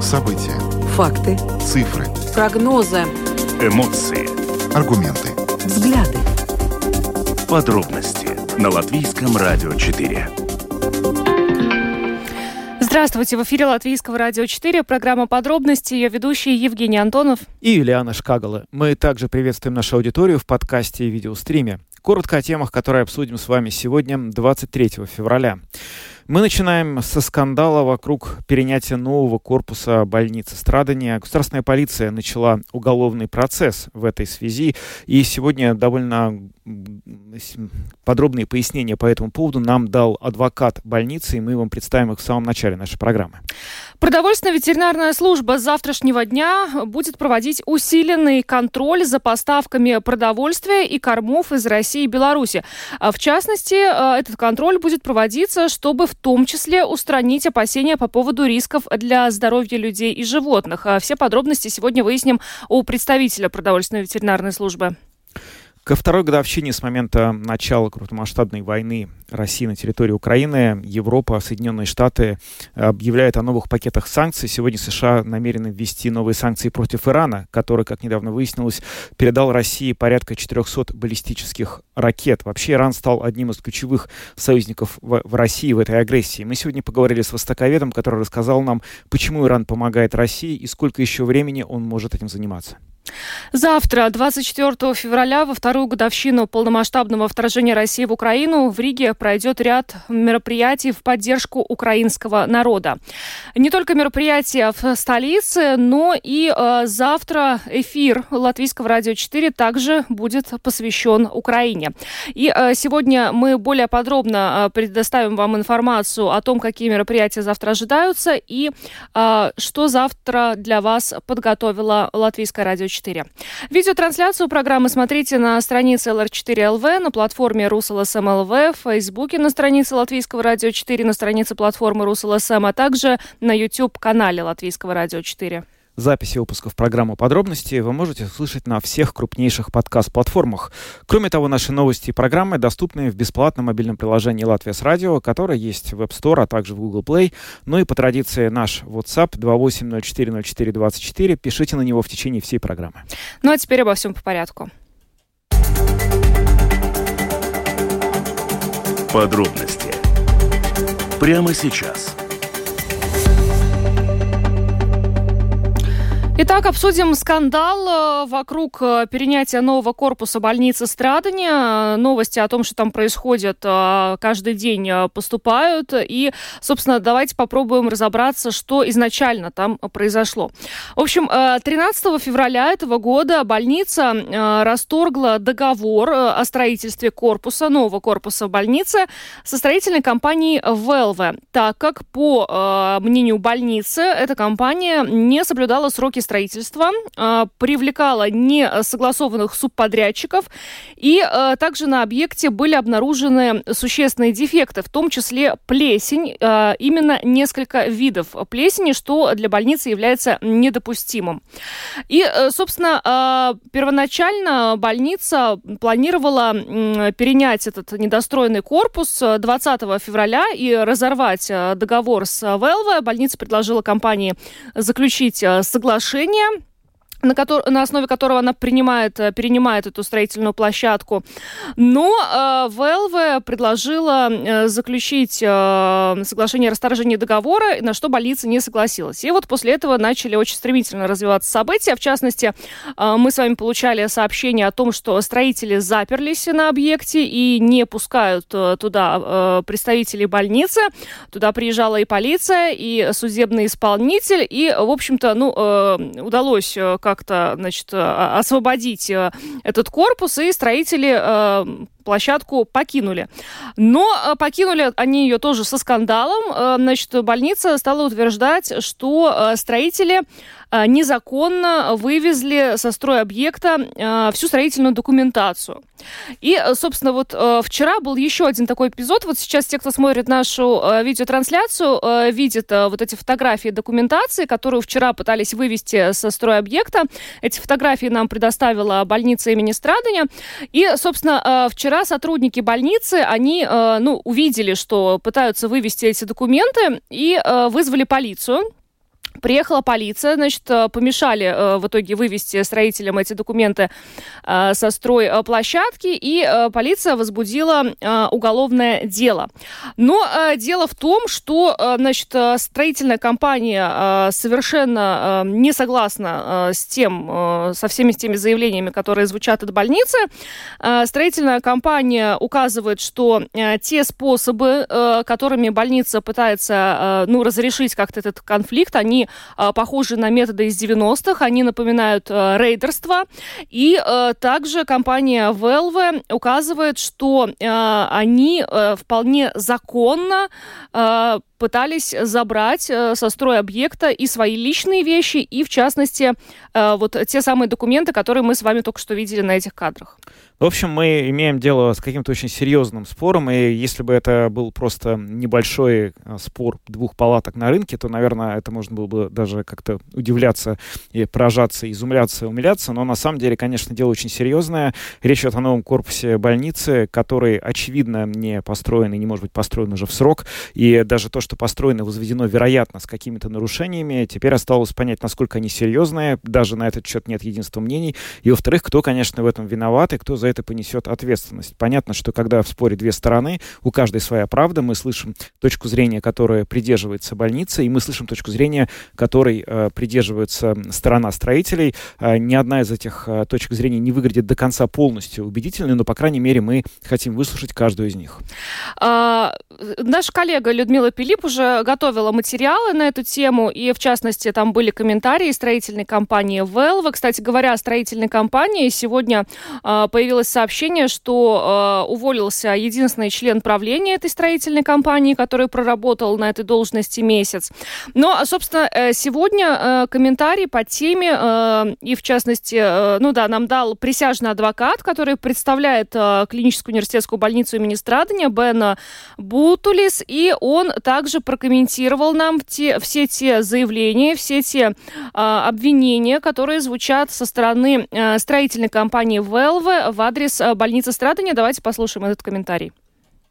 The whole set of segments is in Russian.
События. Факты. Цифры. Прогнозы. Эмоции. Аргументы. Взгляды. Подробности на Латвийском радио 4. Здравствуйте, в эфире Латвийского радио 4, программа «Подробности», ее ведущие Евгений Антонов и Юлиана Шкагала. Мы также приветствуем нашу аудиторию в подкасте и видеостриме. Коротко о темах, которые обсудим с вами сегодня, 23 февраля. Мы начинаем со скандала вокруг перенятия нового корпуса больницы страдания. Государственная полиция начала уголовный процесс в этой связи. И сегодня довольно подробные пояснения по этому поводу нам дал адвокат больницы, и мы вам представим их в самом начале нашей программы. Продовольственная ветеринарная служба с завтрашнего дня будет проводить усиленный контроль за поставками продовольствия и кормов из России и Беларуси. А в частности, э, этот контроль будет проводиться, чтобы в том числе устранить опасения по поводу рисков для здоровья людей и животных. А все подробности сегодня выясним у представителя продовольственной ветеринарной службы. Ко второй годовщине с момента начала крупномасштабной войны России на территории Украины, Европа, Соединенные Штаты объявляют о новых пакетах санкций. Сегодня США намерены ввести новые санкции против Ирана, который, как недавно выяснилось, передал России порядка 400 баллистических ракет. Вообще Иран стал одним из ключевых союзников в, в России в этой агрессии. Мы сегодня поговорили с востоковедом, который рассказал нам, почему Иран помогает России и сколько еще времени он может этим заниматься. Завтра, 24 февраля, во вторую годовщину полномасштабного вторжения России в Украину, в Риге пройдет ряд мероприятий в поддержку украинского народа. Не только мероприятия в столице, но и э, завтра эфир Латвийского радио 4 также будет посвящен Украине. И э, сегодня мы более подробно э, предоставим вам информацию о том, какие мероприятия завтра ожидаются и э, что завтра для вас подготовила Латвийское радио 4. Видеотрансляцию программы смотрите на странице LR4LV, на платформе RusLSM.LV, в Фейсбуке на странице Латвийского радио 4, на странице платформы RusLSM, а также на YouTube-канале Латвийского радио 4. Записи выпусков программы «Подробности» вы можете услышать на всех крупнейших подкаст-платформах. Кроме того, наши новости и программы доступны в бесплатном мобильном приложении «Латвия с радио», которое есть в App Store, а также в Google Play. Ну и по традиции наш WhatsApp 28040424. Пишите на него в течение всей программы. Ну а теперь обо всем по порядку. Подробности прямо сейчас – Итак, обсудим скандал э, вокруг э, перенятия нового корпуса больницы страдания. Новости о том, что там происходит, э, каждый день поступают. И, собственно, давайте попробуем разобраться, что изначально там произошло. В общем, 13 февраля этого года больница расторгла договор о строительстве корпуса, нового корпуса больницы со строительной компанией Велве, так как, по мнению больницы, эта компания не соблюдала сроки строительства, э, привлекала несогласованных субподрядчиков, и э, также на объекте были обнаружены существенные дефекты, в том числе плесень, э, именно несколько видов плесени, что для больницы является недопустимым. И, собственно, первоначально больница планировала перенять этот недостроенный корпус 20 февраля и разорвать договор с Велве. Больница предложила компании заключить соглашение решение на, котор, на основе которого она принимает, э, перенимает эту строительную площадку. Но э, ВЛВ предложила э, заключить э, соглашение о расторжении договора, на что больница не согласилась. И вот после этого начали очень стремительно развиваться события. В частности, э, мы с вами получали сообщение о том, что строители заперлись на объекте и не пускают э, туда э, представителей больницы. Туда приезжала и полиция, и судебный исполнитель. И, в общем-то, ну, э, удалось э, как как-то, значит, э, освободить э, этот корпус, и строители э, площадку покинули. Но покинули они ее тоже со скандалом. Значит, больница стала утверждать, что строители незаконно вывезли со строя объекта всю строительную документацию. И, собственно, вот вчера был еще один такой эпизод. Вот сейчас те, кто смотрит нашу видеотрансляцию, видят вот эти фотографии документации, которую вчера пытались вывести со строя объекта. Эти фотографии нам предоставила больница имени Страдания. И, собственно, вчера вчера сотрудники больницы, они, ну, увидели, что пытаются вывести эти документы и вызвали полицию. Приехала полиция, значит, э, помешали э, в итоге вывести строителям эти документы э, со стройплощадки, и полиция возбудила уголовное дело. Но дело в том, что, значит, строительная компания совершенно не согласна с тем, со всеми теми заявлениями, которые звучат от больницы. Строительная компания указывает, что те способы, которыми больница пытается, ну, разрешить как-то этот конфликт, они а, похожи на методы из 90-х, они напоминают э, рейдерство. И э, также компания Valve указывает, что они вполне законно пытались забрать со строя объекта и свои личные вещи, и, в частности, вот те самые документы, которые мы с вами только что видели на этих кадрах. В общем, мы имеем дело с каким-то очень серьезным спором, и если бы это был просто небольшой а, спор двух палаток на рынке, то, наверное, это можно было бы даже как-то удивляться и поражаться, изумляться, умиляться, но на самом деле, конечно, дело очень серьезное. Речь идет о новом корпусе больницы, который, очевидно, не построен и не может быть построен уже в срок, и даже то, что построено, возведено, вероятно, с какими-то нарушениями, теперь осталось понять, насколько они серьезные, даже на этот счет нет единства мнений, и, во-вторых, кто, конечно, в этом виноват и кто за это понесет ответственность. Понятно, что когда в споре две стороны, у каждой своя правда, мы слышим точку зрения, которая придерживается больница, и мы слышим точку зрения, которой э, придерживается сторона строителей. Э, ни одна из этих э, точек зрения не выглядит до конца полностью убедительной, но, по крайней мере, мы хотим выслушать каждую из них. А, наш коллега Людмила Пилип уже готовила материалы на эту тему, и, в частности, там были комментарии строительной компании Велва. Кстати говоря, о строительной компании сегодня э, появилось сообщение, что э, уволился единственный член правления этой строительной компании, который проработал на этой должности месяц. Но, собственно, э, сегодня э, комментарий по теме, э, и в частности, э, ну да, нам дал присяжный адвокат, который представляет э, клиническую университетскую больницу имени Страдания, Бена Бутулис, и он также прокомментировал нам те, все те заявления, все те э, обвинения, которые звучат со стороны э, строительной компании Велве в адрес э, больницы страдания. Давайте послушаем этот комментарий.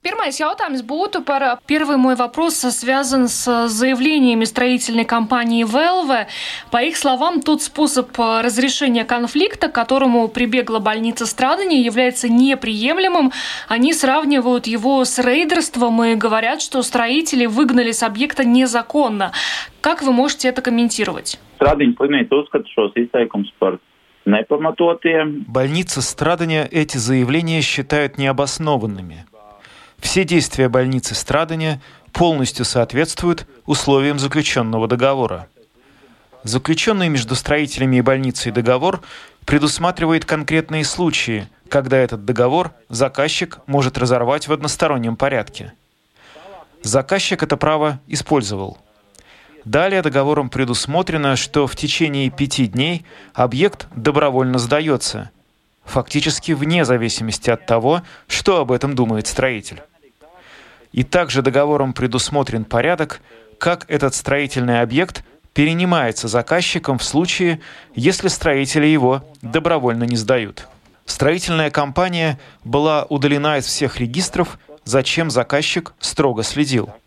Первый jautājums būtu par... Первый мой вопрос связан с заявлениями строительной компании Велве. По их словам, тот способ э, разрешения конфликта, к которому прибегла больница страдания, является неприемлемым. Они сравнивают его с рейдерством и говорят, что строители выгнали с объекта незаконно. Как вы можете это комментировать? Stradiņa slimnīca uzskata šos izteikumus par Больница страдания эти заявления считают необоснованными. Все действия больницы страдания полностью соответствуют условиям заключенного договора. Заключенный между строителями и больницей договор предусматривает конкретные случаи, когда этот договор заказчик может разорвать в одностороннем порядке. Заказчик это право использовал. Далее договором предусмотрено, что в течение пяти дней объект добровольно сдается, фактически вне зависимости от того, что об этом думает строитель. И также договором предусмотрен порядок, как этот строительный объект перенимается заказчиком в случае, если строители его добровольно не сдают. Строительная компания была удалена из всех регистров, за чем заказчик строго следил –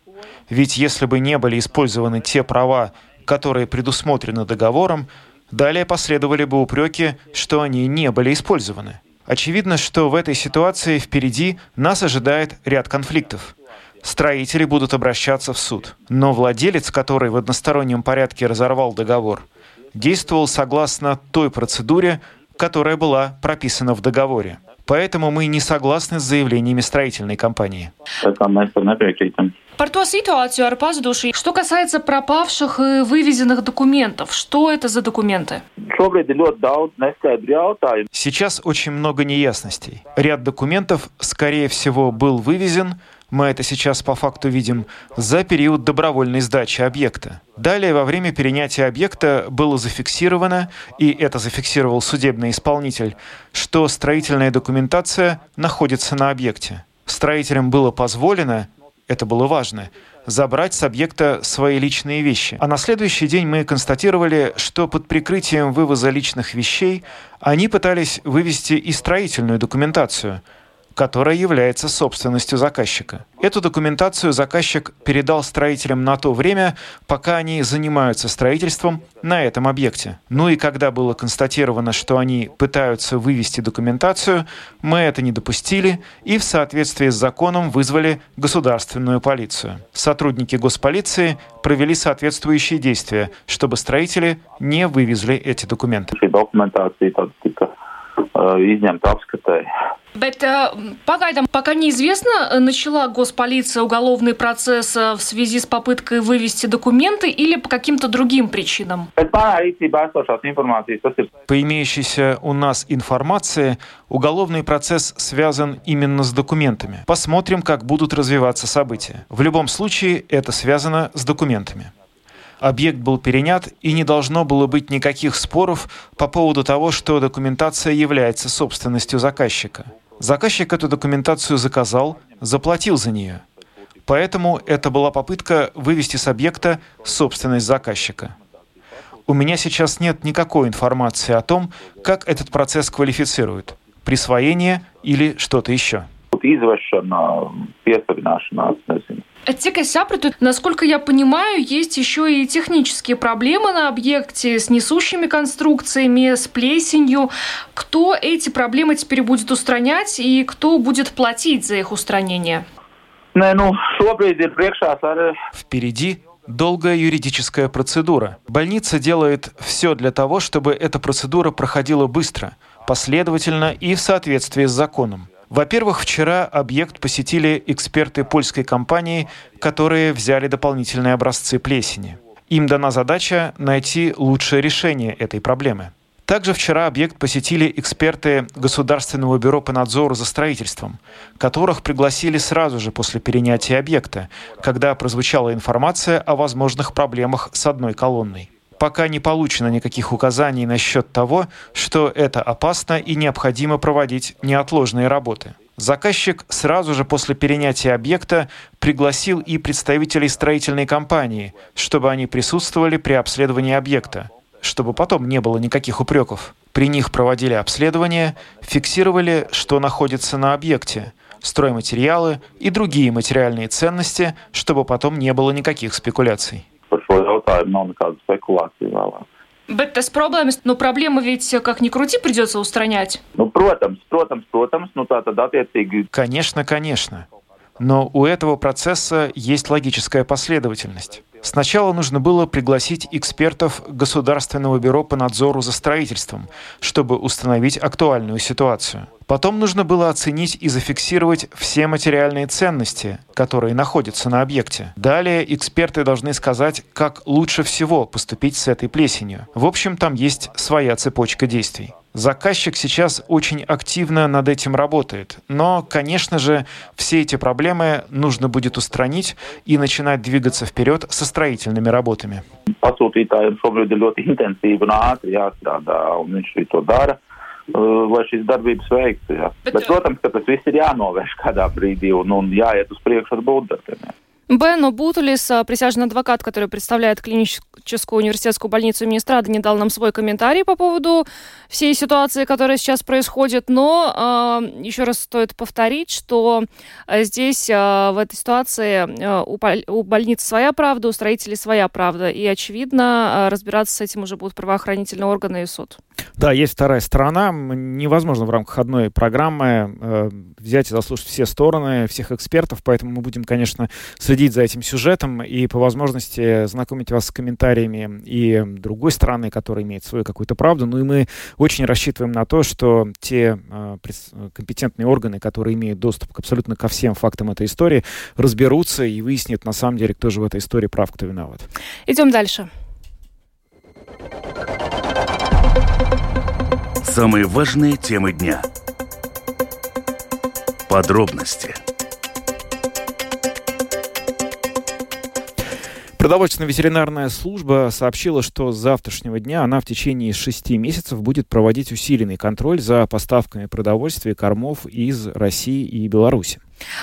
ведь если бы не были использованы те права, которые предусмотрены договором, далее последовали бы упреки, что они не были использованы. Очевидно, что в этой ситуации впереди нас ожидает ряд конфликтов. Строители будут обращаться в суд. Но владелец, который в одностороннем порядке разорвал договор, действовал согласно той процедуре, которая была прописана в договоре. Поэтому мы не согласны с заявлениями строительной компании. Par to ситуацию pazudušiem. Что касается пропавших и вывезенных документов, что это за документы? Сейчас очень много неясностей. Ряд документов, скорее всего, был вывезен, мы это сейчас по факту видим, за период добровольной сдачи объекта. Далее, во время перенятия объекта было зафиксировано, и это зафиксировал судебный исполнитель, что строительная документация находится на объекте. Строителям было позволено, это было важно, забрать с объекта свои личные вещи. А на следующий день мы констатировали, что под прикрытием вывоза личных вещей они пытались вывести и строительную документацию – которая является собственностью заказчика. Эту документацию заказчик передал строителям на то время, пока они занимаются строительством на этом объекте. Ну и когда было констатировано, что они пытаются вывести документацию, мы это не допустили и в соответствии с законом вызвали государственную полицию. Сотрудники госполиции провели соответствующие действия, чтобы строители не вывезли эти документы. Izņemta apskatai. Bet пagaidām, пока неизвестно, начала госполиция уголовный процесс в связи с попыткой вывести документы или по каким-то другим причинам? По имеющейся у нас информации, уголовный процесс связан именно с документами. Посмотрим, как будут развиваться события. В любом случае, это связано с документами объект был перенят, и не должно было быть никаких споров по поводу того, что документация является собственностью заказчика. Заказчик эту документацию заказал, заплатил за нее. Поэтому это была попытка вывести с объекта собственность заказчика. У меня сейчас нет никакой информации о том, как этот процесс квалифицируют – присвоение или что-то еще. Nezinu. Es sapratu, насколько я понимаю, есть еще и технические проблемы на объекте с несущими конструкциями, с плесенью. Кто эти проблемы теперь будет устранять и кто будет платить за их устранение? Впереди долгая юридическая процедура. Больница делает все для того, чтобы эта процедура проходила быстро, последовательно и в соответствии с законом. Во-первых, вчера объект посетили эксперты польской компании, которые взяли дополнительные образцы плесени. Им дана задача найти лучшее решение этой проблемы. Также вчера объект посетили эксперты Государственного бюро по надзору за строительством, которых пригласили сразу же после перенятия объекта, когда прозвучала информация о возможных проблемах с одной колонной пока не получено никаких указаний насчет того, что это опасно и необходимо проводить неотложные работы. Заказчик сразу же после перенятия объекта пригласил и представителей строительной компании, чтобы они присутствовали при обследовании объекта, чтобы потом не было никаких упреков. При них проводили обследование, фиксировали, что находится на объекте, стройматериалы и другие материальные ценности, чтобы потом не было никаких спекуляций par šo jautājumu nav nekāda spekulācija vēlāk. Bet tas problēmas, nu, проблема ведь, как ни крути, придется устранять. Ну, protams, protams, protams, nu tā tad attiecīgi. Конечно, конечно. Но у этого процесса есть логическая последовательность. Сначала нужно было пригласить экспертов Государственного бюро по надзору за строительством, чтобы установить актуальную ситуацию. Потом нужно было оценить и зафиксировать все материальные ценности, которые находятся на объекте. Далее эксперты должны сказать, как лучше всего поступить с этой плесенью. В общем, там есть своя цепочка действий. Заказчик сейчас очень активно над этим работает. Но, конечно же, все эти проблемы нужно будет устранить и начинать двигаться вперед со строительными работами. Pasūtītājiem šobrīd ir ļoti intensīvi un ātri jāstrādā, un viņš arī to dara. lai šīs darbības veiktu. Ja. Bet, Bet, protams, ka tas viss ir jānovērš kādā brīdī un, un jāiet uz priekšu ar būvdarbiem. Ja. Бено Бутулис, присяжный адвокат, который представляет клиническую университетскую больницу имени Страда, не дал нам свой комментарий по поводу всей ситуации, которая сейчас происходит. Но э, еще раз стоит повторить, что здесь, э, в этой ситуации, э, у, у больницы своя правда, у строителей своя правда. И, очевидно, разбираться с этим уже будут правоохранительные органы и суд. Да, есть вторая сторона. Невозможно в рамках одной программы э, взять и заслушать все стороны, всех экспертов, поэтому мы будем, конечно, следить за этим сюжетом и по возможности знакомить вас с комментариями и другой стороны, которая имеет свою какую-то правду. Ну и мы очень рассчитываем на то, что те э, компетентные органы, которые имеют доступ к абсолютно ко всем фактам этой истории, разберутся и выяснят на самом деле, кто же в этой истории прав, кто виноват. Идем дальше. Самые важные темы дня. Подробности. Продовольственно-ветеринарная служба сообщила, что с завтрашнего дня она в течение шести месяцев будет проводить усиленный контроль за поставками продовольствия и кормов из России и Беларуси.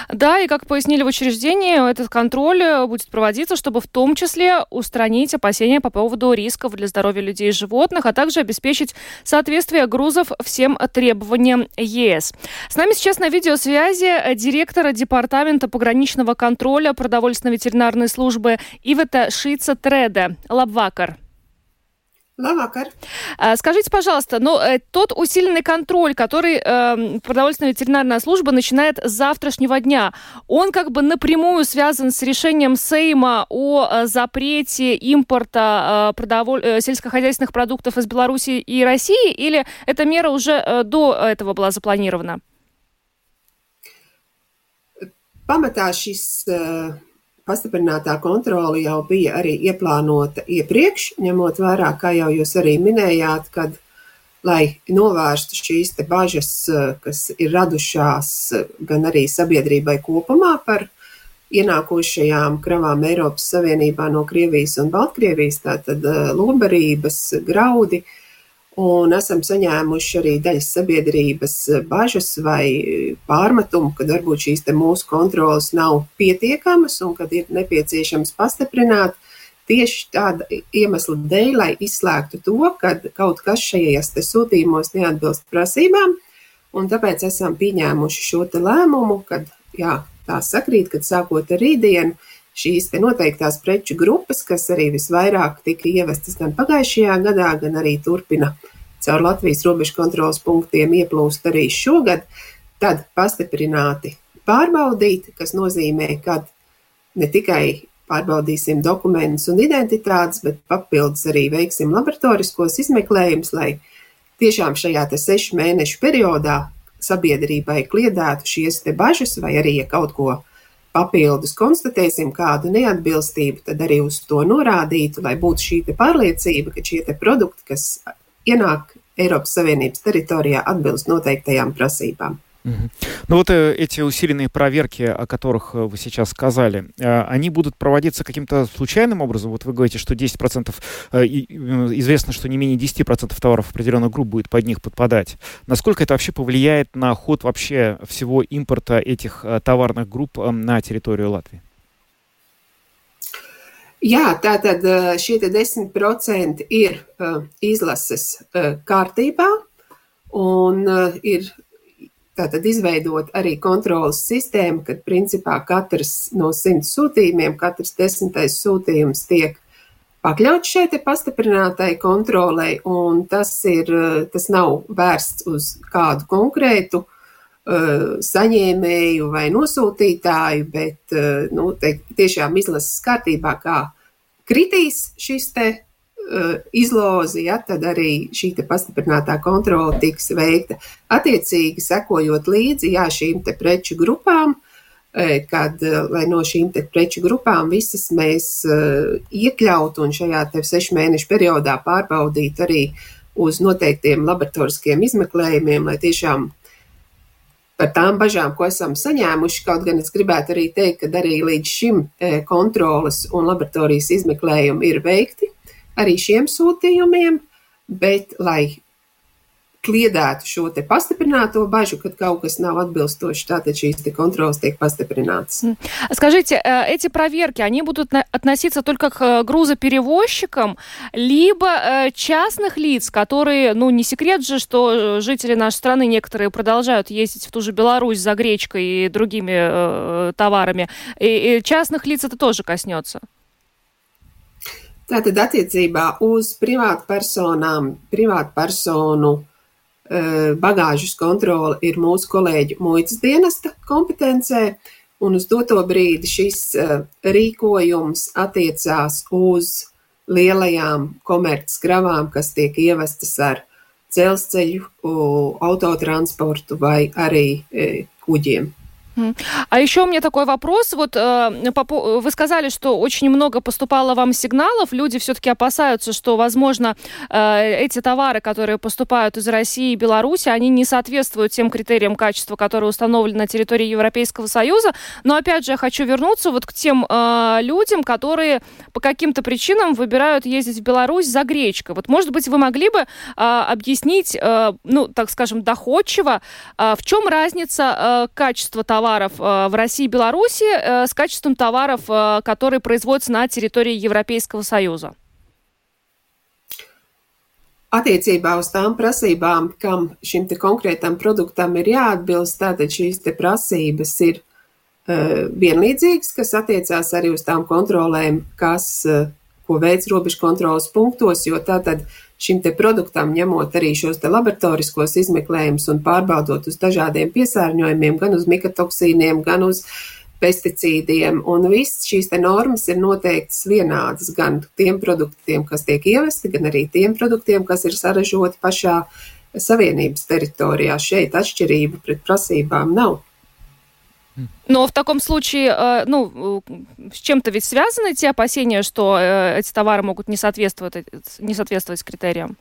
Да, и как пояснили в учреждении, этот контроль э, будет проводиться, чтобы в том числе устранить опасения по поводу рисков для здоровья людей и животных, а также обеспечить соответствие грузов всем требованиям ЕС. С нами сейчас на видеосвязи э, директор департамента пограничного контроля продовольственно-ветеринарной службы Ивета Шица Треде. Лабвакар. Labvakar. А, Скажите, пожалуйста, но э, тот усиленный контроль, который э, продовольственная ветеринарная служба начинает с завтрашнего дня, он как бы напрямую связан с решением Сейма о э, запрете импорта э, продоволь... э, сельскохозяйственных продуктов из Беларуси и России, или эта мера уже э, до этого была запланирована? Pamatā šis uh, pastiprinātā kontrole jau bija arī ieplānota iepriekš, ņemot vērā, kā jau jūs arī minējāt, kad, lai novērstu šīs te bažas, uh, kas ir radušās uh, gan arī sabiedrībai kopumā par ienākošajām kravām Eiropas Savienībā no Krievijas un Baltkrievijas, tātad uh, lobarības, graudi, uh, un esam saņēmuši arī daļas sabiedrības bažas vai pārmetumu, ka varbūt šīs mūsu kontrolas nav pietiekamas un kad ir nepieciešams pastiprināt tieši tāda iemesla dēļ, lai izslēgtu to, ka kaut kas šajos sūtījumos neatbilst prasībām, un tāpēc esam pieņēmuši šo lēmumu, kad jā, tā sakrīt, kad sākot ar rītdienu šīs noteiktās preču grupas, kas arī visvairāk tika ievestas gan pagājušajā gadā, gan arī turpina caur Latvijas robežu kontrolas punktiem ieplūst arī šogad, tad pastiprināti pārbaudīt, kas nozīmē, ka ne tikai pārbaudīsim dokumentus un identitātes, bet papildus arī veiksim laboratoriskos izmeklējumus, lai tiešām šajā sešu mēnešu periodā sabiedrībai kliedētu šīs bažas, vai arī, ja kaut ko papildus konstatēsim kādu neatbilstību, tad arī uz to norādītu, lai būtu šī pārliecība, ka šie produkti, kas ienāk Eiropas Savienības teritorijā, atbilst noteiktajām prasībām. Ну вот э, эти усиленные проверки, о которых э, вы сейчас сказали, э, они будут проводиться каким-то случайным образом? Вот вы говорите, что 10%, э, и, э, известно, что не менее 10% товаров определенных групп будет под них подпадать. Насколько это вообще повлияет на ход вообще всего импорта этих товарных групп э, на территорию Латвии? Jā, tātad šie 10% ir uh, izlases uh, kārtībā un ir tātad izveidot arī kontrolas sistēmu, kad principā katrs no simt sūtījumiem, katrs desmitais sūtījums tiek pakļauts šai te pastiprinātai kontrolei, un tas ir, tas nav vērsts uz kādu konkrētu uh, saņēmēju vai nosūtītāju, bet uh, nu, te, tiešām izlases kārtībā, kā kritīs šis te izlozi, ja, tad arī šī pastiprinātā kontrola tiks veikta. Attiecīgi, sekojot līdzi jā, šīm preču grupām, kad, lai no šīm preču grupām visas mēs iekļautu un šajā sešu mēnešu periodā pārbaudītu arī uz noteiktiem laboratoriskiem izmeklējumiem, lai tiešām par tām bažām, ko esam saņēmuši. Kaut gan es gribētu arī teikt, ka arī līdz šim kontrolas un laboratorijas izmeklējumi ir veikti arī šiem sūtījumiem, bet, lai kliedētu šo te pastiprināto bažу, kad kaut kas nav отbilstoši, tātad шīs контролс tiek пастепринаться. Скажите, э, эти проверки, они будут относиться только к э, грузоперевозчикам, либо э, частных лиц, которые, ну, не секрет же, что жители нашей страны некоторые продолжают ездить в ту же Беларусь за гречкой и другими э, товарами. И, и частных лиц это тоже коснется. Tātad attiecībā uz privātpersonām, privātpersonu bagāžas kontrole ir mūsu kolēģu muitas dienesta kompetencē, un uz doto brīdi šis rīkojums attiecās uz lielajām komerckravām, kas tiek ievestas ar dzelzceļu, autotransportu vai arī kuģiem. А еще у меня такой вопрос. Вот э, вы сказали, что очень много поступало вам сигналов. Люди все-таки опасаются, что, возможно, э, эти товары, которые поступают из России и Беларуси, они не соответствуют тем критериям качества, которые установлены на территории Европейского Союза. Но опять же, я хочу вернуться вот к тем э, людям, которые по каким-то причинам выбирают ездить в Беларусь за гречкой. Вот, может быть, вы могли бы объяснить, ну, так скажем, доходчиво, в чем разница качества товара товаров в России и Беларуси с качеством товаров, которые производятся на территории Европейского Союза? Attiecībā uz tām prasībām, kam šim te konkrētam produktam ir jāatbilst, tātad šīs te prasības ir uh, vienlīdzīgas, kas attiecās arī uz tām kontrolēm, kas, uh, ko veids robežu kontrolas punktos, jo tātad Šim te produktam, ņemot arī šos te laboratoriskos izmeklējumus un pārbaudot uz dažādiem piesārņojumiem, gan uz mikotoksīniem, gan uz pesticīdiem, un viss šīs te normas ir noteiktas vienādas gan tiem produktiem, kas tiek ievesti, gan arī tiem produktiem, kas ir saražoti pašā Savienības teritorijā. Šeit atšķirība pret prasībām nav. Но в таком случае, э, ну, с чем-то ведь связаны те опасения, что э, эти товары могут не соответствовать, не соответствовать критериям?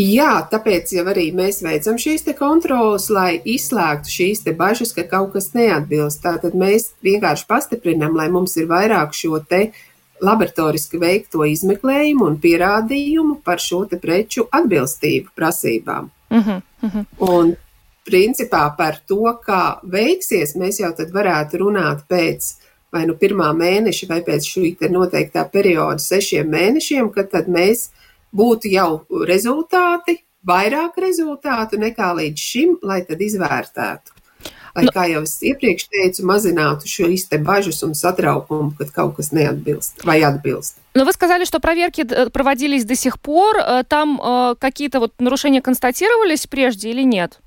Jā, tāpēc jau arī mēs veicam šīs te kontrolas, lai izslēgtu šīs te bažas, ka kaut kas neatbilst. Tātad mēs vienkārši pastiprinam, lai mums ir vairāk šo te laboratoriski veikto izmeklējumu un pierādījumu par šo te preču atbilstību prasībām. Uh -huh, uh -huh. Un principā par to, kā veiksies, mēs jau tad varētu runāt pēc vai nu pirmā mēneša vai pēc šī te noteiktā perioda sešiem mēnešiem, kad tad mēs būtu jau rezultāti, vairāk rezultātu nekā līdz šim, lai tad izvērtētu. Lai, nu, kā jau es iepriekš teicu, mazinātu šo te bažas un satraukumu, kad kaut kas neatbilst vai atbilst. Но вы сказали, что проверки э, проводились до сих пор. Э, там э, какие-то вот нарушения констатировались прежде или нет?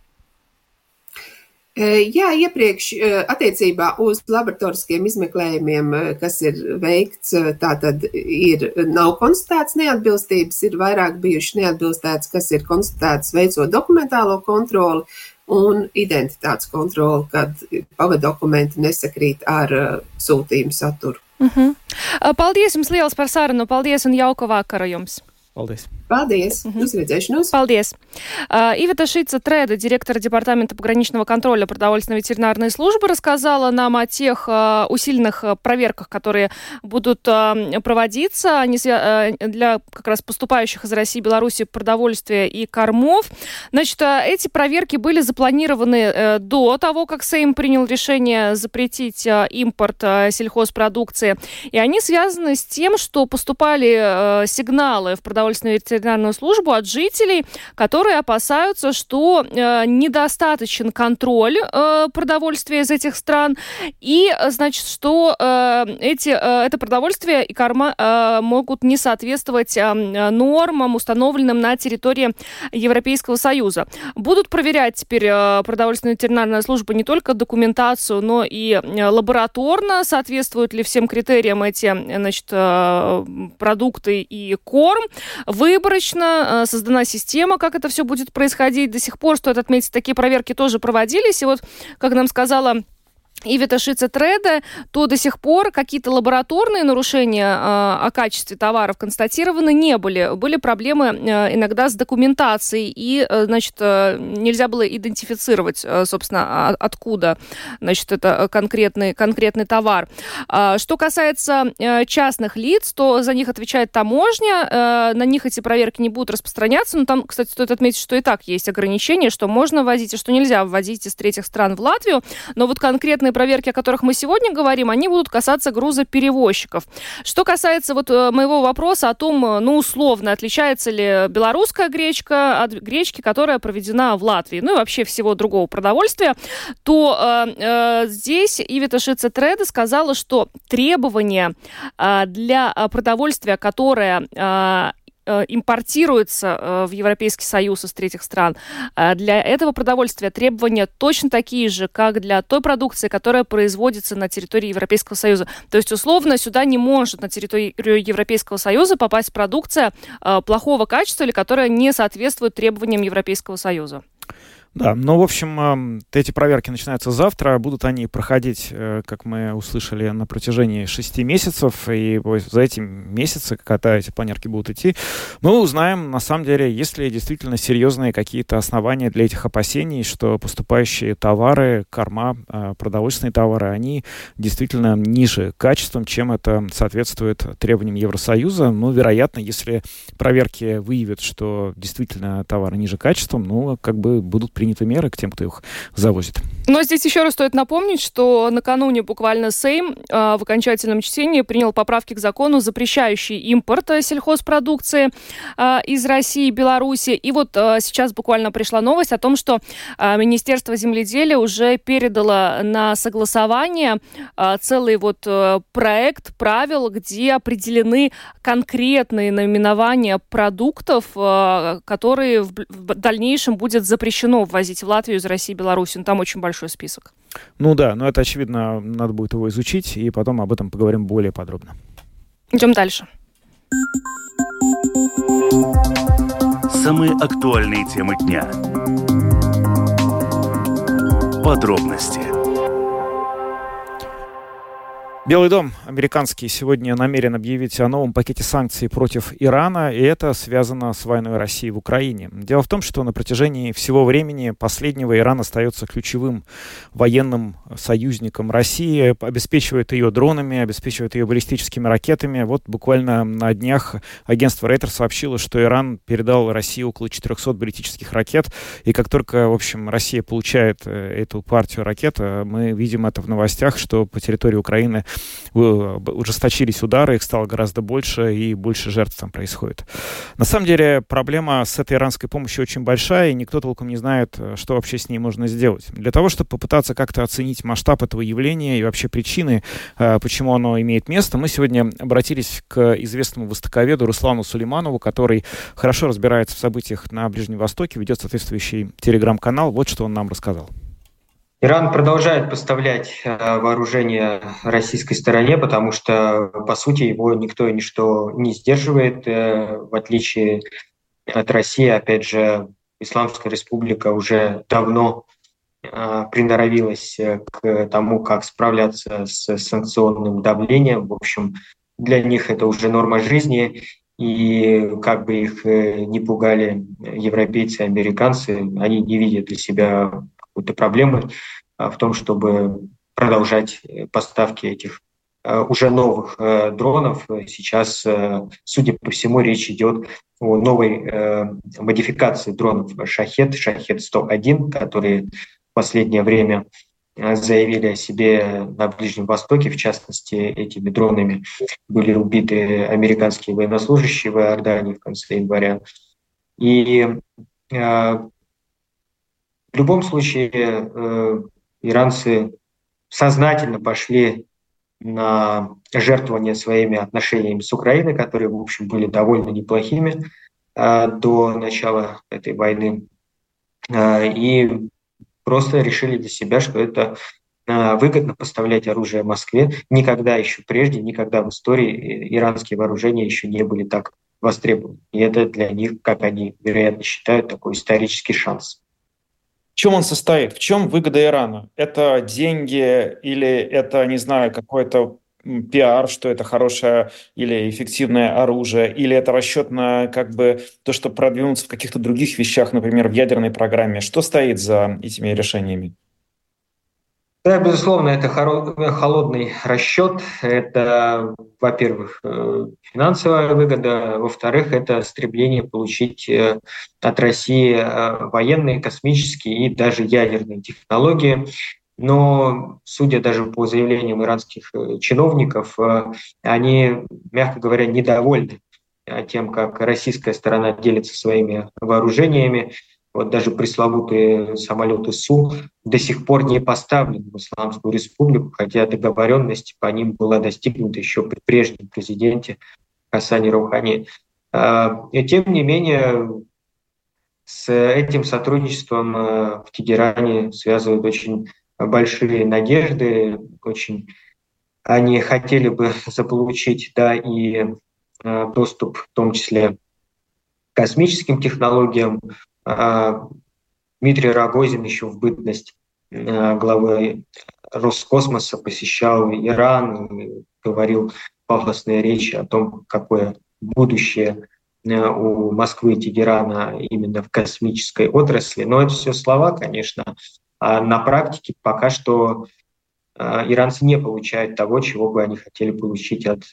Jā, iepriekš attiecībā uz laboratoriskiem izmeklējumiem, kas ir veikts, tā tad ir, nav konstatēts neatbilstības, ir vairāk bijuši neatbilstēts, kas ir konstatēts veicot dokumentālo kontroli un identitātes kontroli, kad pavadokumenti nesakrīt ar sūtījumu saturu. Uh mhm. -huh. Paldies jums liels par sarunu, paldies un jauku vakaru jums! Paldies! Paldies! Uz redzēšanos! Paldies! Uh, Ивета Шица Треда, директор Департамента пограничного контроля продовольственной ветеринарной службы, рассказала нам о тех uh, усиленных проверках, которые будут проводиться для как раз поступающих из России и Беларуси продовольствия и кормов. Значит, эти проверки были запланированы до того, как Сейм принял решение запретить импорт сельхозпродукции. И они связаны с тем, что поступали сигналы в продовольственную ветеринарную службу от жителей, которые опасаются, что э, недостаточен контроль э, продовольствия из этих стран и, значит, что э, эти, э, это продовольствие и корма э, могут не соответствовать э, нормам, установленным на территории Европейского Союза. Будут проверять теперь э, продовольственная ветеринарная служба не только документацию, но и э, лабораторно, соответствуют ли всем критериям эти значит, э, продукты и корм. Выборочно э, создана система, как это все будет происходить. До сих пор, стоит отметить, такие проверки тоже проводились. И вот, как нам сказала и Виташица Треда, то до сих пор какие-то лабораторные нарушения э, о качестве товаров констатированы не были. Были проблемы э, иногда с документацией, и, э, значит, э, нельзя было идентифицировать, э, собственно, откуда, значит, это конкретный, конкретный товар. Э, что касается э, частных лиц, то за них отвечает таможня, э, на них эти проверки не будут распространяться, но там, кстати, стоит отметить, что и так есть ограничения, что можно ввозить и что нельзя ввозить из третьих стран в Латвию, но вот конкретно конкретные проверки, о которых мы сегодня говорим, они будут касаться грузоперевозчиков. Что касается вот э, моего вопроса о том, э, ну, условно, отличается ли белорусская гречка от гречки, которая проведена в Латвии, ну и вообще всего другого продовольствия, то э, э, здесь Ивита Шицетреда сказала, что требования э, для продовольствия, которое э, Э, импортируется э, в Европейский Союз из третьих стран, э, для этого продовольствия требования точно такие же, как для той продукции, которая производится на территории Европейского Союза. То есть, условно, сюда не может на территорию Европейского Союза попасть продукция плохого качества или которая не соответствует требованиям Европейского Союза. Да, ну, в общем, эти проверки начинаются завтра. Будут они проходить, э, как мы услышали, на протяжении шести месяцев. И за эти месяцы, когда эти планерки будут идти, мы узнаем, на самом деле, есть ли действительно серьезные какие-то основания для этих опасений, что поступающие товары, корма, э, продовольственные товары, они действительно ниже качеством, чем это соответствует требованиям Евросоюза. Ну, вероятно, если проверки выявят, что действительно товары ниже качеством, ну, как бы будут приняты меры к тем, кто их завозит. Но здесь еще раз стоит напомнить, что накануне буквально Сейм э, в окончательном чтении принял поправки к закону, запрещающие импорт сельхозпродукции э, из России и Беларуси. И вот э, сейчас буквально пришла новость о том, что э, Министерство земледелия уже передало на согласование э, целый вот э, проект правил, где определены конкретные наименования продуктов, э, которые в, в дальнейшем будет запрещено ввозить в Латвию из России и Беларуси. Ну, там очень большой список. Ну да, но это очевидно, надо будет его изучить, и потом об этом поговорим более подробно. Идем дальше. Самые актуальные темы дня. Подробности Белый дом американский сегодня намерен объявить о новом пакете санкций против Ирана, и это связано с войной России в Украине. Дело в том, что на протяжении всего времени последнего Иран остается ключевым военным союзником России, обеспечивает ее дронами, обеспечивает ее баллистическими ракетами. Вот буквально на днях агентство Рейтер сообщило, что Иран передал России около 400 баллистических ракет, и как только, в общем, Россия получает э, эту партию ракет, э, мы видим это в новостях, что по территории Украины ужесточились удары, их стало гораздо больше, и больше жертв там происходит. На самом деле проблема с этой иранской помощью очень большая, и никто толком не знает, э, что вообще с ней можно сделать. Для того, чтобы попытаться как-то оценить масштаб этого явления и вообще причины, э, почему оно имеет место, мы сегодня обратились к известному востоковеду Руслану Сулейманову, который хорошо разбирается в событиях на Ближнем Востоке, ведет соответствующий телеграм-канал. Вот что он нам рассказал. Иран продолжает поставлять э, вооружение российской стороне, потому что, по сути, его никто и ничто не сдерживает, э, в отличие от России. Опять же, Исламская республика уже давно э, приноровилась к тому, как справляться с санкционным давлением. В общем, для них это уже норма жизни, и как бы их не пугали европейцы, американцы, они не видят для себя какой-то проблемы а, в том, чтобы продолжать э, поставки этих э, уже новых э, дронов. Сейчас, судя по всему, речь идет о новой модификации дронов «Шахет», «Шахет-101», которые в последнее время заявили о себе на Ближнем Востоке. В частности, этими дронами были убиты американские военнослужащие в Иордании в конце января. И в любом случае э, иранцы сознательно пошли на жертвование своими отношениями с Украиной, которые, в общем, были довольно неплохими э, до начала этой войны. Э, и просто решили для себя, что это э, выгодно поставлять оружие Москве. Никогда еще прежде, никогда в истории иранские вооружения еще не были так востребованы. И это для них, как они, вероятно, считают, такой исторический шанс чем он состоит? В чем выгода Ирана? Это деньги или это, не знаю, какой-то пиар, что это хорошее или эффективное оружие, или это расчет на как бы то, что продвинуться в каких-то других вещах, например, в ядерной программе. Что стоит за этими решениями? Да, безусловно, это холодный расчет. Это, во-первых, э, финансовая выгода, во-вторых, это стремление получить э, от России э, военные, космические и даже ядерные технологии. Но, судя даже по заявлениям иранских чиновников, они, мягко говоря, недовольны тем, как российская сторона делится своими вооружениями. Вот даже пресловутые самолеты Су до сих пор не поставлены в Исламскую республику, хотя договоренность по ним была достигнута еще при прежнем президенте Хасане Рухани. А, и тем не менее, с этим сотрудничеством э, в Тегеране связывают очень большие надежды, очень они хотели бы заполучить да, и э, доступ в том числе к космическим технологиям, а, Дмитрий Рогозин еще в бытность а, главы Роскосмоса посещал Иран и говорил пафосные речи о том, какое будущее а, у Москвы и Тегерана именно в космической отрасли. Но это все слова, конечно. А на практике пока что иранцы не получают того, чего бы они хотели получить от,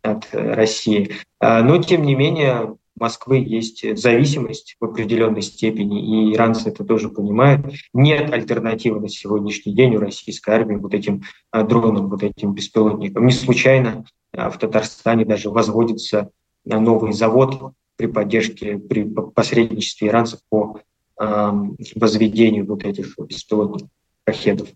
от России. Но, тем не менее, Москвы есть зависимость в определенной степени, и иранцы это тоже понимают. Нет альтернативы на сегодняшний день у российской армии вот этим дронам, вот этим беспилотникам. Не случайно в Татарстане даже возводится новый завод при поддержке, при посредничестве иранцев по возведению вот этих беспилотных ракетов.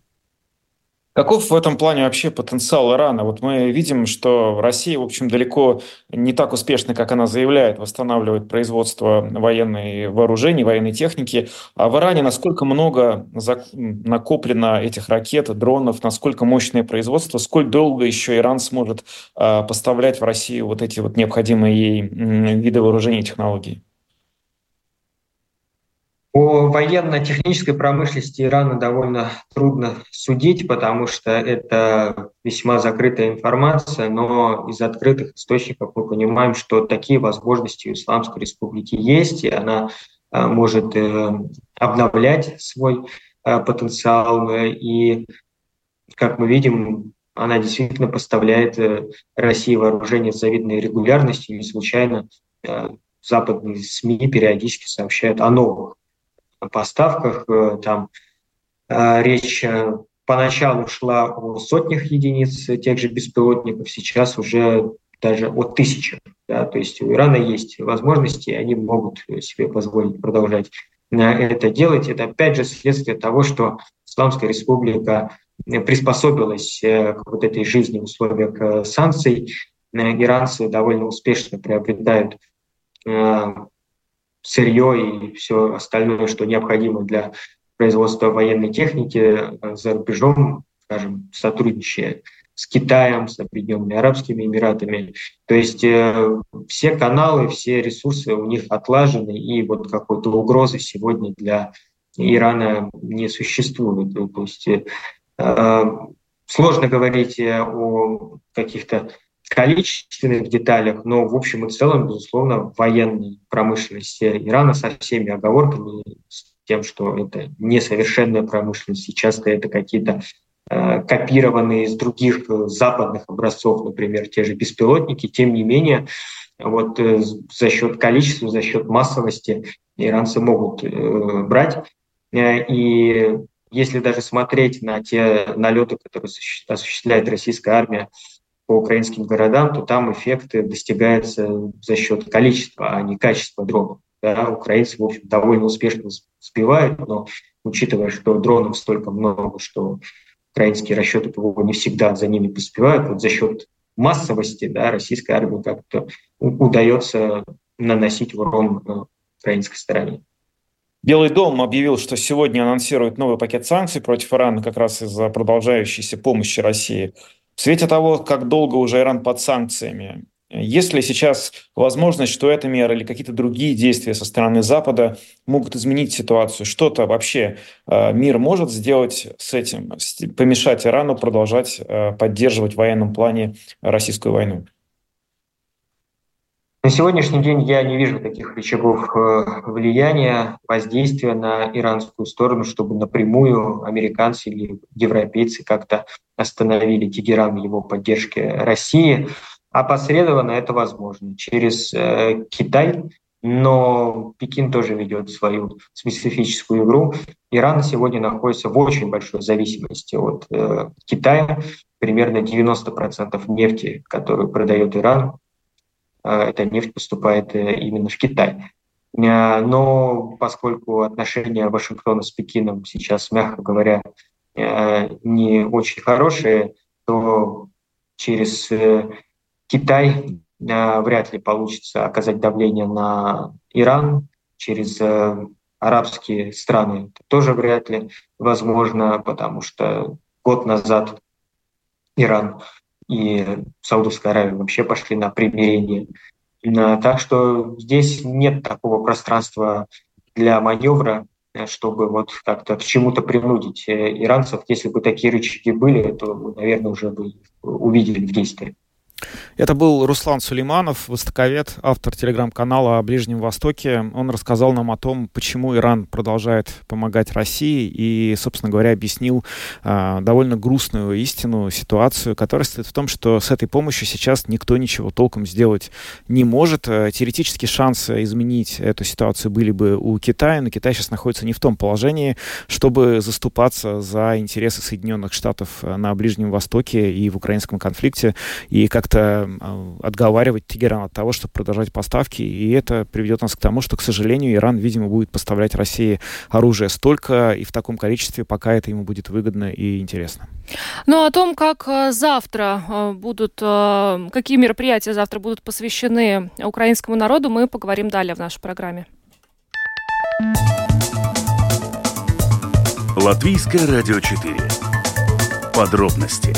Каков в этом плане вообще потенциал Ирана? Вот мы видим, что Россия, в общем, далеко не так успешно, как она заявляет, восстанавливает производство военной вооружений, военной техники. А в Иране насколько много накоплено этих ракет, дронов, насколько мощное производство, сколь долго еще Иран сможет а, поставлять в Россию вот эти вот необходимые ей виды вооружений и технологий? О военно-технической промышленности Ирана довольно трудно судить, потому что это весьма закрытая информация, но из открытых источников мы понимаем, что такие возможности у Исламской Республики есть, и она э, может э, обновлять свой э, потенциал. И, как мы видим, она действительно поставляет России вооружение с завидной регулярностью, и случайно западные СМИ периодически сообщают о новых поставках. Э, там э, речь э, поначалу шла о сотнях единиц тех же беспилотников, сейчас уже даже о тысячах. Да, то есть у Ирана есть возможности, и они могут себе позволить продолжать это делать. Это опять же следствие того, что Исламская республика приспособилась к вот этой жизни в условиях санкций. Иранцы довольно успешно приобретают сырье и все остальное, что необходимо для производства военной техники э, за рубежом, скажем, сотрудничая с Китаем, с Объединенными Арабскими Эмиратами. То есть э, все каналы, все ресурсы у них отлажены, и вот какой-то угрозы сегодня для Ирана не существует. То есть э, э сложно говорить о каких-то количественных деталях, но в общем и целом, безусловно, военной промышленности Ирана со всеми оговорками, с тем, что это несовершенная промышленность, и часто это какие-то э, копированные из других э, западных образцов, например, те же беспилотники, тем не менее, вот э, за счет количества, за счет массовости иранцы могут брать. И если даже смотреть на те налеты, которые осуществляет российская армия по украинским городам, то там эффекты достигаются за счет количества, а не качества дронов. Да, украинцы, в общем, довольно успешно сбивают, но учитывая, что дронов столько много, что украинские расчеты ПВО не всегда за ними поспевают, вот за счет массовости да, российской армии как-то удается наносить урон э, украинской стороне. Белый дом объявил, что сегодня анонсирует новый пакет санкций против Ирана как раз из-за продолжающейся помощи России. В свете того, как долго уже Иран под санкциями, есть ли сейчас возможность, что эта мера или какие-то другие действия со стороны Запада могут изменить ситуацию? Что-то вообще э, мир может сделать с этим, помешать Ирану продолжать э, поддерживать в военном плане российскую войну? На сегодняшний день я не вижу таких рычагов э, влияния, воздействия на иранскую сторону, чтобы напрямую американцы или европейцы как-то остановили Тегеран его поддержке России. Опосредованно это возможно через э, Китай, но Пекин тоже ведет свою специфическую игру. Иран сегодня находится в очень большой зависимости от э, Китая. Примерно 90% нефти, которую продает Иран, эта нефть поступает э, именно в Китай. А, но поскольку отношения Вашингтона с Пекином сейчас, мягко говоря, э, не очень хорошие, то через э, Китай вряд ли получится оказать давление на Иран, через арабские страны тоже вряд ли возможно, потому что год назад Иран и Саудовская Аравия вообще пошли на примирение. Так что здесь нет такого пространства для маневра, чтобы вот как-то к чему-то принудить иранцев. Если бы такие рычаги были, то, наверное, уже бы увидели в действии. Это был Руслан Сулейманов, востоковед, автор телеграм-канала о Ближнем Востоке. Он рассказал нам о том, почему Иран продолжает помогать России и, собственно говоря, объяснил э, довольно грустную истину, ситуацию, которая состоит в том, что с этой помощью сейчас никто ничего толком сделать не может. Э, теоретически шансы изменить эту ситуацию были бы у Китая, но Китай сейчас находится не в том положении, чтобы заступаться за интересы Соединенных Штатов э, на Ближнем Востоке и в украинском конфликте. И как-то Э, отговаривать Тегеран от того, чтобы продолжать поставки, и это приведет нас к тому, что, к сожалению, Иран, видимо, будет поставлять России оружие столько и в таком количестве, пока это ему будет выгодно и интересно. Ну, о том, как э, завтра э, будут, какие мероприятия завтра будут посвящены украинскому народу, мы поговорим далее в нашей программе. Латвийское радио 4. Подробности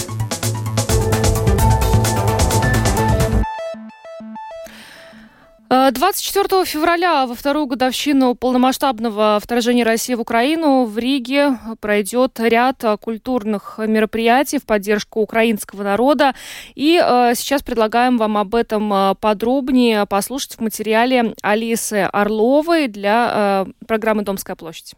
24 э, февраля, во вторую годовщину полномасштабного вторжения России в Украину, в Риге пройдет ряд культурных мероприятий в поддержку украинского народа. И э, сейчас предлагаем вам об этом э, подробнее послушать в материале Алисы Орловой для программы «Домская площадь».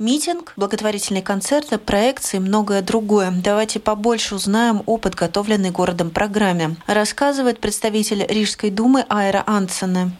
Митинг, благотворительные концерты, проекции и многое другое. Давайте побольше узнаем о подготовленной городом программе. Рассказывает представитель Рижской думы Айра Ансене.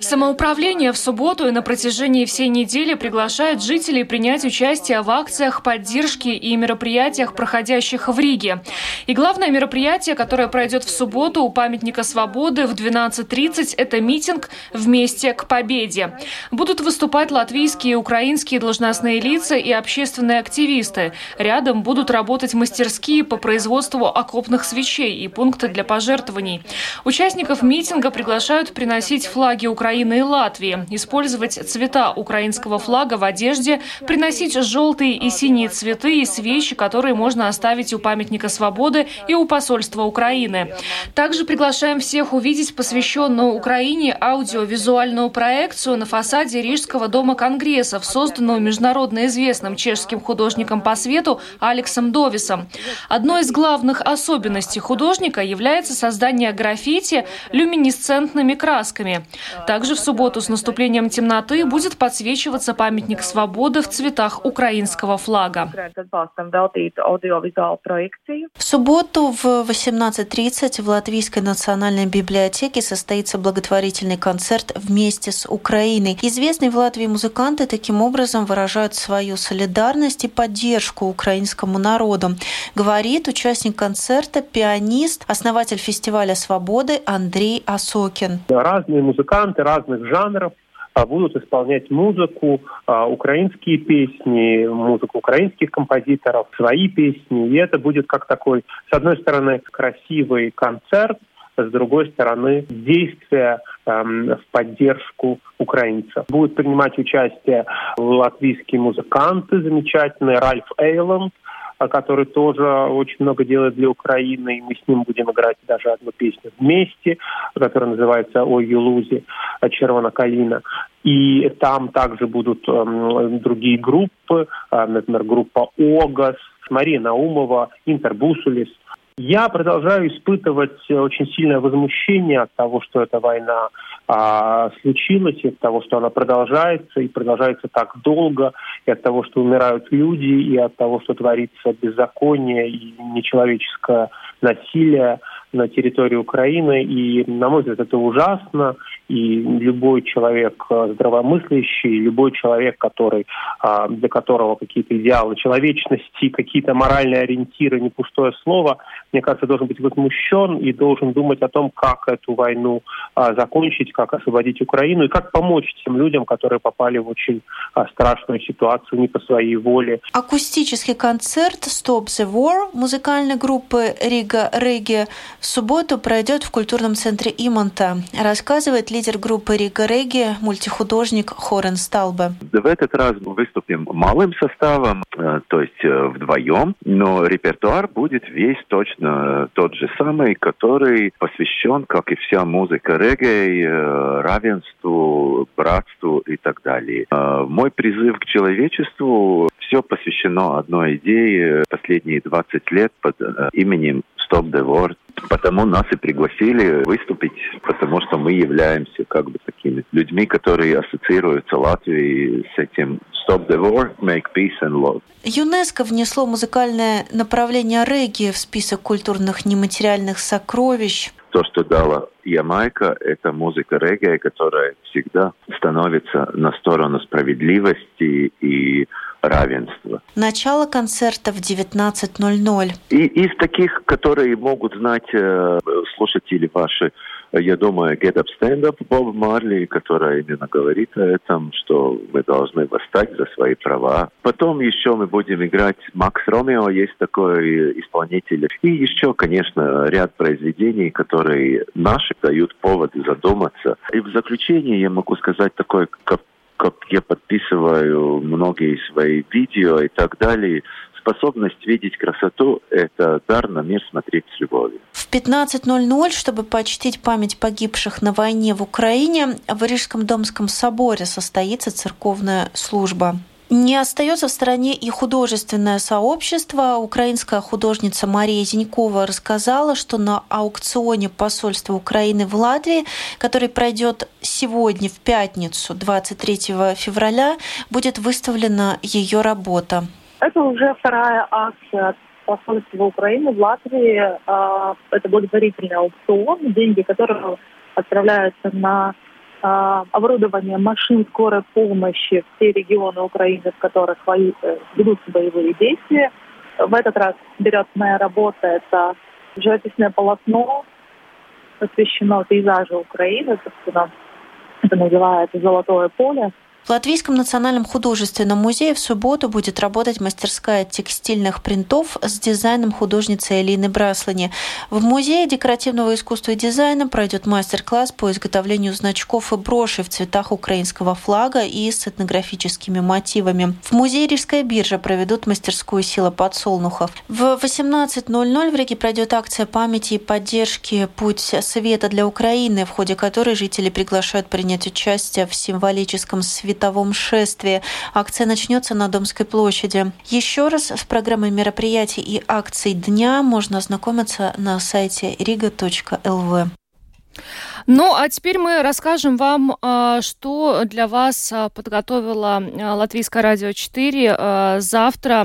Самоуправление в субботу и на протяжении всей недели приглашает жителей принять участие в акциях поддержки и мероприятиях, проходящих в Риге. И главное мероприятие, которое пройдет в субботу у памятника свободы в 12.30, это митинг «Вместе к победе». Будут выступать выступать латвийские и украинские должностные лица и общественные активисты. Рядом будут работать мастерские по производству окопных свечей и пункты для пожертвований. Участников митинга приглашают приносить флаги Украины и Латвии, использовать цвета украинского флага в одежде, приносить желтые и синие цветы и свечи, которые можно оставить у памятника свободы и у посольства Украины. Также приглашаем всех увидеть посвященную Украине аудиовизуальную проекцию на фасаде Рижского Чешского дома конгрессов, созданного международно известным чешским художником по свету Алексом Довисом. Одной из главных особенностей художника является создание граффити люминесцентными красками. Также в субботу с наступлением темноты будет подсвечиваться памятник свободы в цветах украинского флага. В субботу в 18.30 в Латвийской национальной библиотеке состоится благотворительный концерт вместе с Украиной. Известный Влад Латвии музыканты таким образом выражают свою солидарность и поддержку украинскому народу, говорит участник концерта, пианист, основатель фестиваля «Свободы» Андрей Осокин. Разные музыканты разных жанров а, будут исполнять музыку, а, украинские песни, музыку украинских композиторов, свои песни. И это будет как такой, с одной стороны, красивый концерт, с другой стороны, действия эм, в поддержку украинцев. Будут принимать участие латвийские музыканты замечательные, Ральф Эйланд, э, который тоже очень много делает для Украины, и мы с ним будем играть даже одну песню вместе, которая называется «Ой, Юлузи», «Червона Калина». И там также будут эм, другие группы, э, например, группа «Огас», Мария Наумова, Интербусулис, я продолжаю испытывать очень сильное возмущение от того, что эта война а, случилась, и от того, что она продолжается, и продолжается так долго, и от того, что умирают люди, и от того, что творится беззаконие и нечеловеческое насилие на территории Украины. И, на мой взгляд, это ужасно. И любой человек э, здравомыслящий, любой человек, который, а, для которого какие-то идеалы человечности, какие-то моральные ориентиры, не пустое слово, мне кажется, должен быть возмущен и должен думать о том, как эту войну а, закончить, как освободить Украину и как помочь тем людям, которые попали в очень а, страшную ситуацию не по своей воле. Акустический концерт «Stop the War» музыкальной группы Рига Реги в субботу пройдет в культурном центре Имонта, рассказывает лидер группы Рига Реги, мультихудожник Хорен Сталбе. В этот раз выступим малым составом, э, то есть э, вдвоем, но репертуар будет весь точно тот же самый, который посвящен, как и вся музыка регги, равенству, братству и так далее. Мой призыв к человечеству все посвящено одной идее последние 20 лет под именем Stop the War. Потому нас и пригласили выступить, потому что мы являемся как бы такими людьми, которые ассоциируются Латвией с этим Stop the War, Make Peace and Love. ЮНЕСКО внесло музыкальное направление регги в список культурных нематериальных сокровищ. То, что дала Ямайка, это музыка регги, которая всегда становится на сторону справедливости и равенства. Начало концерта в 19.00. И из таких, которые могут знать э, слушатели ваши, я думаю, Get Up Stand Up Боб Марли, которая именно говорит о этом, что мы должны восстать за свои права. Потом еще мы будем играть Макс Ромео, есть такой исполнитель. И еще, конечно, ряд произведений, которые наши дают повод задуматься. И в заключение я могу сказать такой, как как я подписываю многие свои видео и так далее, способность видеть красоту – это дар на мир смотреть с любовью. В 15.00, чтобы почтить память погибших на войне в Украине, в Рижском Домском соборе состоится церковная служба. Не остается в стороне и художественное сообщество. Украинская художница Мария Зинькова рассказала, что на аукционе посольства Украины в Латвии, который пройдет сегодня, в пятницу, 23 февраля, будет выставлена ее работа. Это уже вторая акция посольства Украины в Латвии. А, это благотворительный аукцион, деньги которого отправляются на а, оборудование машин скорой помощи в те регионы Украины, в которых э, ведутся боевые действия. В этот раз берет моя работа, это живописное полотно, посвящено пейзажу Украины, собственно, это называется «Золотое поле». В Латвийском национальном художественном музее в субботу будет работать мастерская текстильных принтов с дизайном художницы Элины Браслани. В музее декоративного искусства и дизайна пройдет мастер-класс по изготовлению значков и брошей в цветах украинского флага и с этнографическими мотивами. В музее Рижская биржа проведут мастерскую «Сила подсолнухов». В 18.00 в Риге пройдет акция памяти и поддержки «Путь света для Украины», в ходе которой жители приглашают принять участие в символическом свете световом шествии. Акция начнется на Домской площади. Еще раз с программой мероприятий и акций дня можно ознакомиться на сайте riga.lv. Ну, а теперь мы расскажем вам, а, что для вас а, подготовила а, Латвийское радио 4 завтра,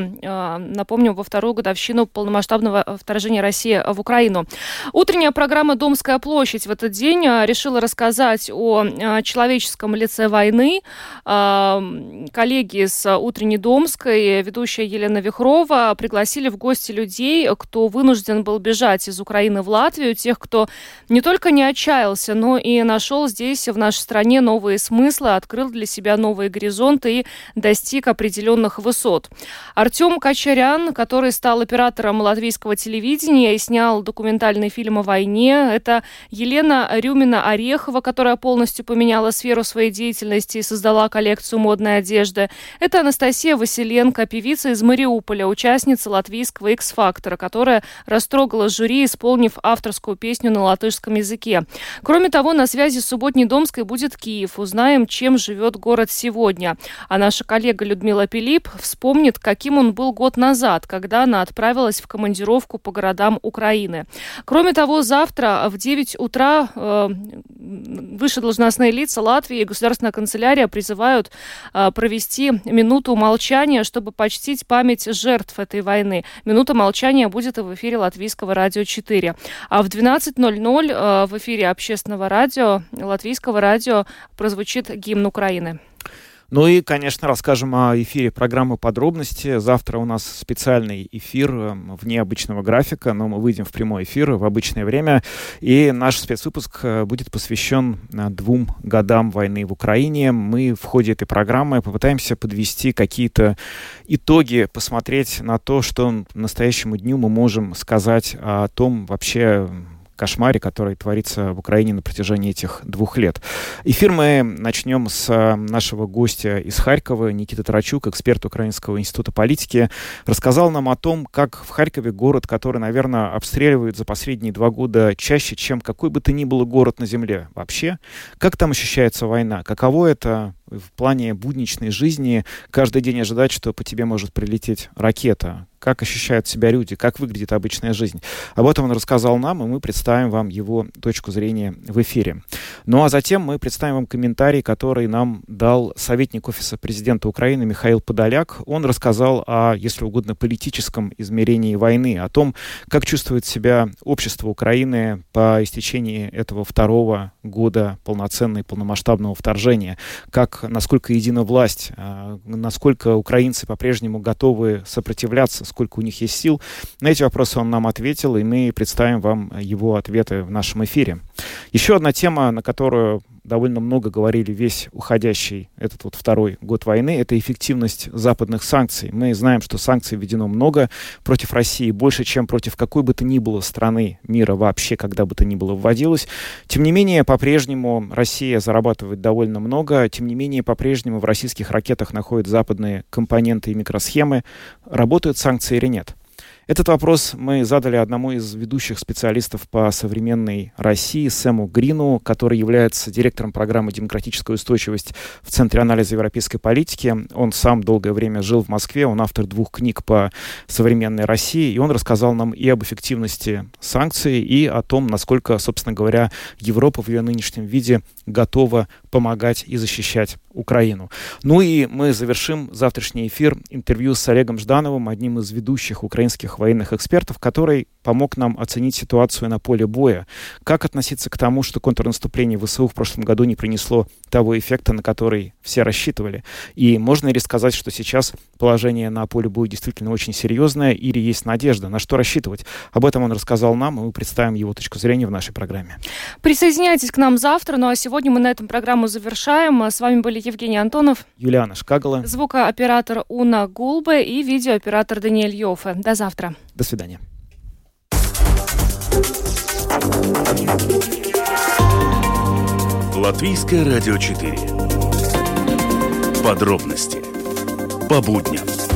напомню, во вторую годовщину полномасштабного вторжения России в Украину. Утренняя программа «Домская площадь» в этот день решила рассказать о человеческом лице войны. Коллеги с «Утренней Домской», ведущая Елена Вихрова, пригласили в гости людей, кто вынужден был бежать из Украины в Латвию, тех, кто не только не отчаялся, но и нашел здесь, в нашей стране, новые смыслы, открыл для себя новые горизонты и достиг определенных высот. Артем Качарян, который стал оператором латвийского телевидения и снял документальный фильм о войне, это Елена Рюмина-Орехова, которая полностью поменяла сферу своей деятельности и создала коллекцию модной одежды. Это Анастасия Василенко, певица из Мариуполя, участница латвийского X-фактора, которая растрогала жюри, исполнив авторскую песню на латышском языке. Кроме того, на связи с Субботней Домской будет Киев. Узнаем, чем живет город сегодня. А наша коллега Людмила Пилип вспомнит, каким он был год назад, когда она отправилась в командировку по городам Украины. Кроме того, завтра в 9 утра э, высшие должностные лица Латвии и Государственная канцелярия призывают э, провести минуту молчания, чтобы почтить память жертв этой войны. Минута молчания будет в эфире Латвийского радио 4. А в 12.00 э, в эфире общественного общественного радио, латвийского радио, прозвучит гимн Украины. Ну и, конечно, расскажем о эфире программы «Подробности». Завтра у нас специальный эфир эм, вне обычного графика, но мы выйдем в прямой эфир в обычное время. И наш спецвыпуск э, будет посвящен э, двум годам войны в Украине. Мы в ходе этой программы попытаемся подвести какие-то итоги, посмотреть на то, что настоящему дню мы можем сказать о том вообще, кошмаре, который творится в Украине на протяжении этих двух лет. Эфир мы начнем с э, нашего гостя из Харькова, Никита Тарачук, эксперт Украинского института политики, рассказал нам о том, как в Харькове город, который, наверное, обстреливают за последние два года чаще, чем какой бы то ни было город на земле вообще, как там ощущается война, каково это в плане будничной жизни? Каждый день ожидать, что по тебе может прилететь ракета, как ощущают себя люди, как выглядит обычная жизнь. Об этом он рассказал нам, и мы представим вам его точку зрения в эфире. Ну а затем мы представим вам комментарий, который нам дал советник Офиса президента Украины Михаил Подоляк. Он рассказал о, если угодно, политическом измерении войны, о том, как чувствует себя общество Украины по истечении этого второго года полноценного полномасштабного вторжения, как, насколько едина власть, а, насколько украинцы по-прежнему готовы сопротивляться, сколько у них есть сил. На эти вопросы он нам ответил, и мы представим вам его ответы в нашем эфире. Еще одна тема, на которую довольно много говорили весь уходящий этот вот второй год войны, это эффективность западных санкций. Мы знаем, что санкций введено много против России, больше, чем против какой бы то ни было страны мира вообще, когда бы то ни было вводилось. Тем не менее, по-прежнему Россия зарабатывает довольно много, тем не менее, по-прежнему в российских ракетах находят западные компоненты и микросхемы. Работают санкции или нет? Этот вопрос мы задали одному из ведущих специалистов по современной России, Сэму Грину, который является директором программы «Демократическая устойчивость» в Центре анализа европейской политики. Он сам долгое время жил в Москве, он автор двух книг по современной России, и он рассказал нам и об эффективности санкций, и о том, насколько, собственно говоря, Европа в ее нынешнем виде готова помогать и защищать Украину. Ну и мы завершим завтрашний эфир интервью с Олегом Ждановым, одним из ведущих украинских военных экспертов, который помог нам оценить ситуацию на поле боя. Как относиться к тому, что контрнаступление ВСУ в прошлом году не принесло того эффекта, на который все рассчитывали? И можно ли сказать, что сейчас положение на поле боя действительно очень серьезное или есть надежда? На что рассчитывать? Об этом он рассказал нам, и мы представим его точку зрения в нашей программе. Присоединяйтесь к нам завтра, ну а сегодня мы на этом программу завершаем. С вами были Евгений Антонов, Юлиана Шкагала, звукооператор Уна Гулбе и видеооператор Даниэль Йофе. До завтра. До свидания. Латвийское радио 4. Подробности по будням.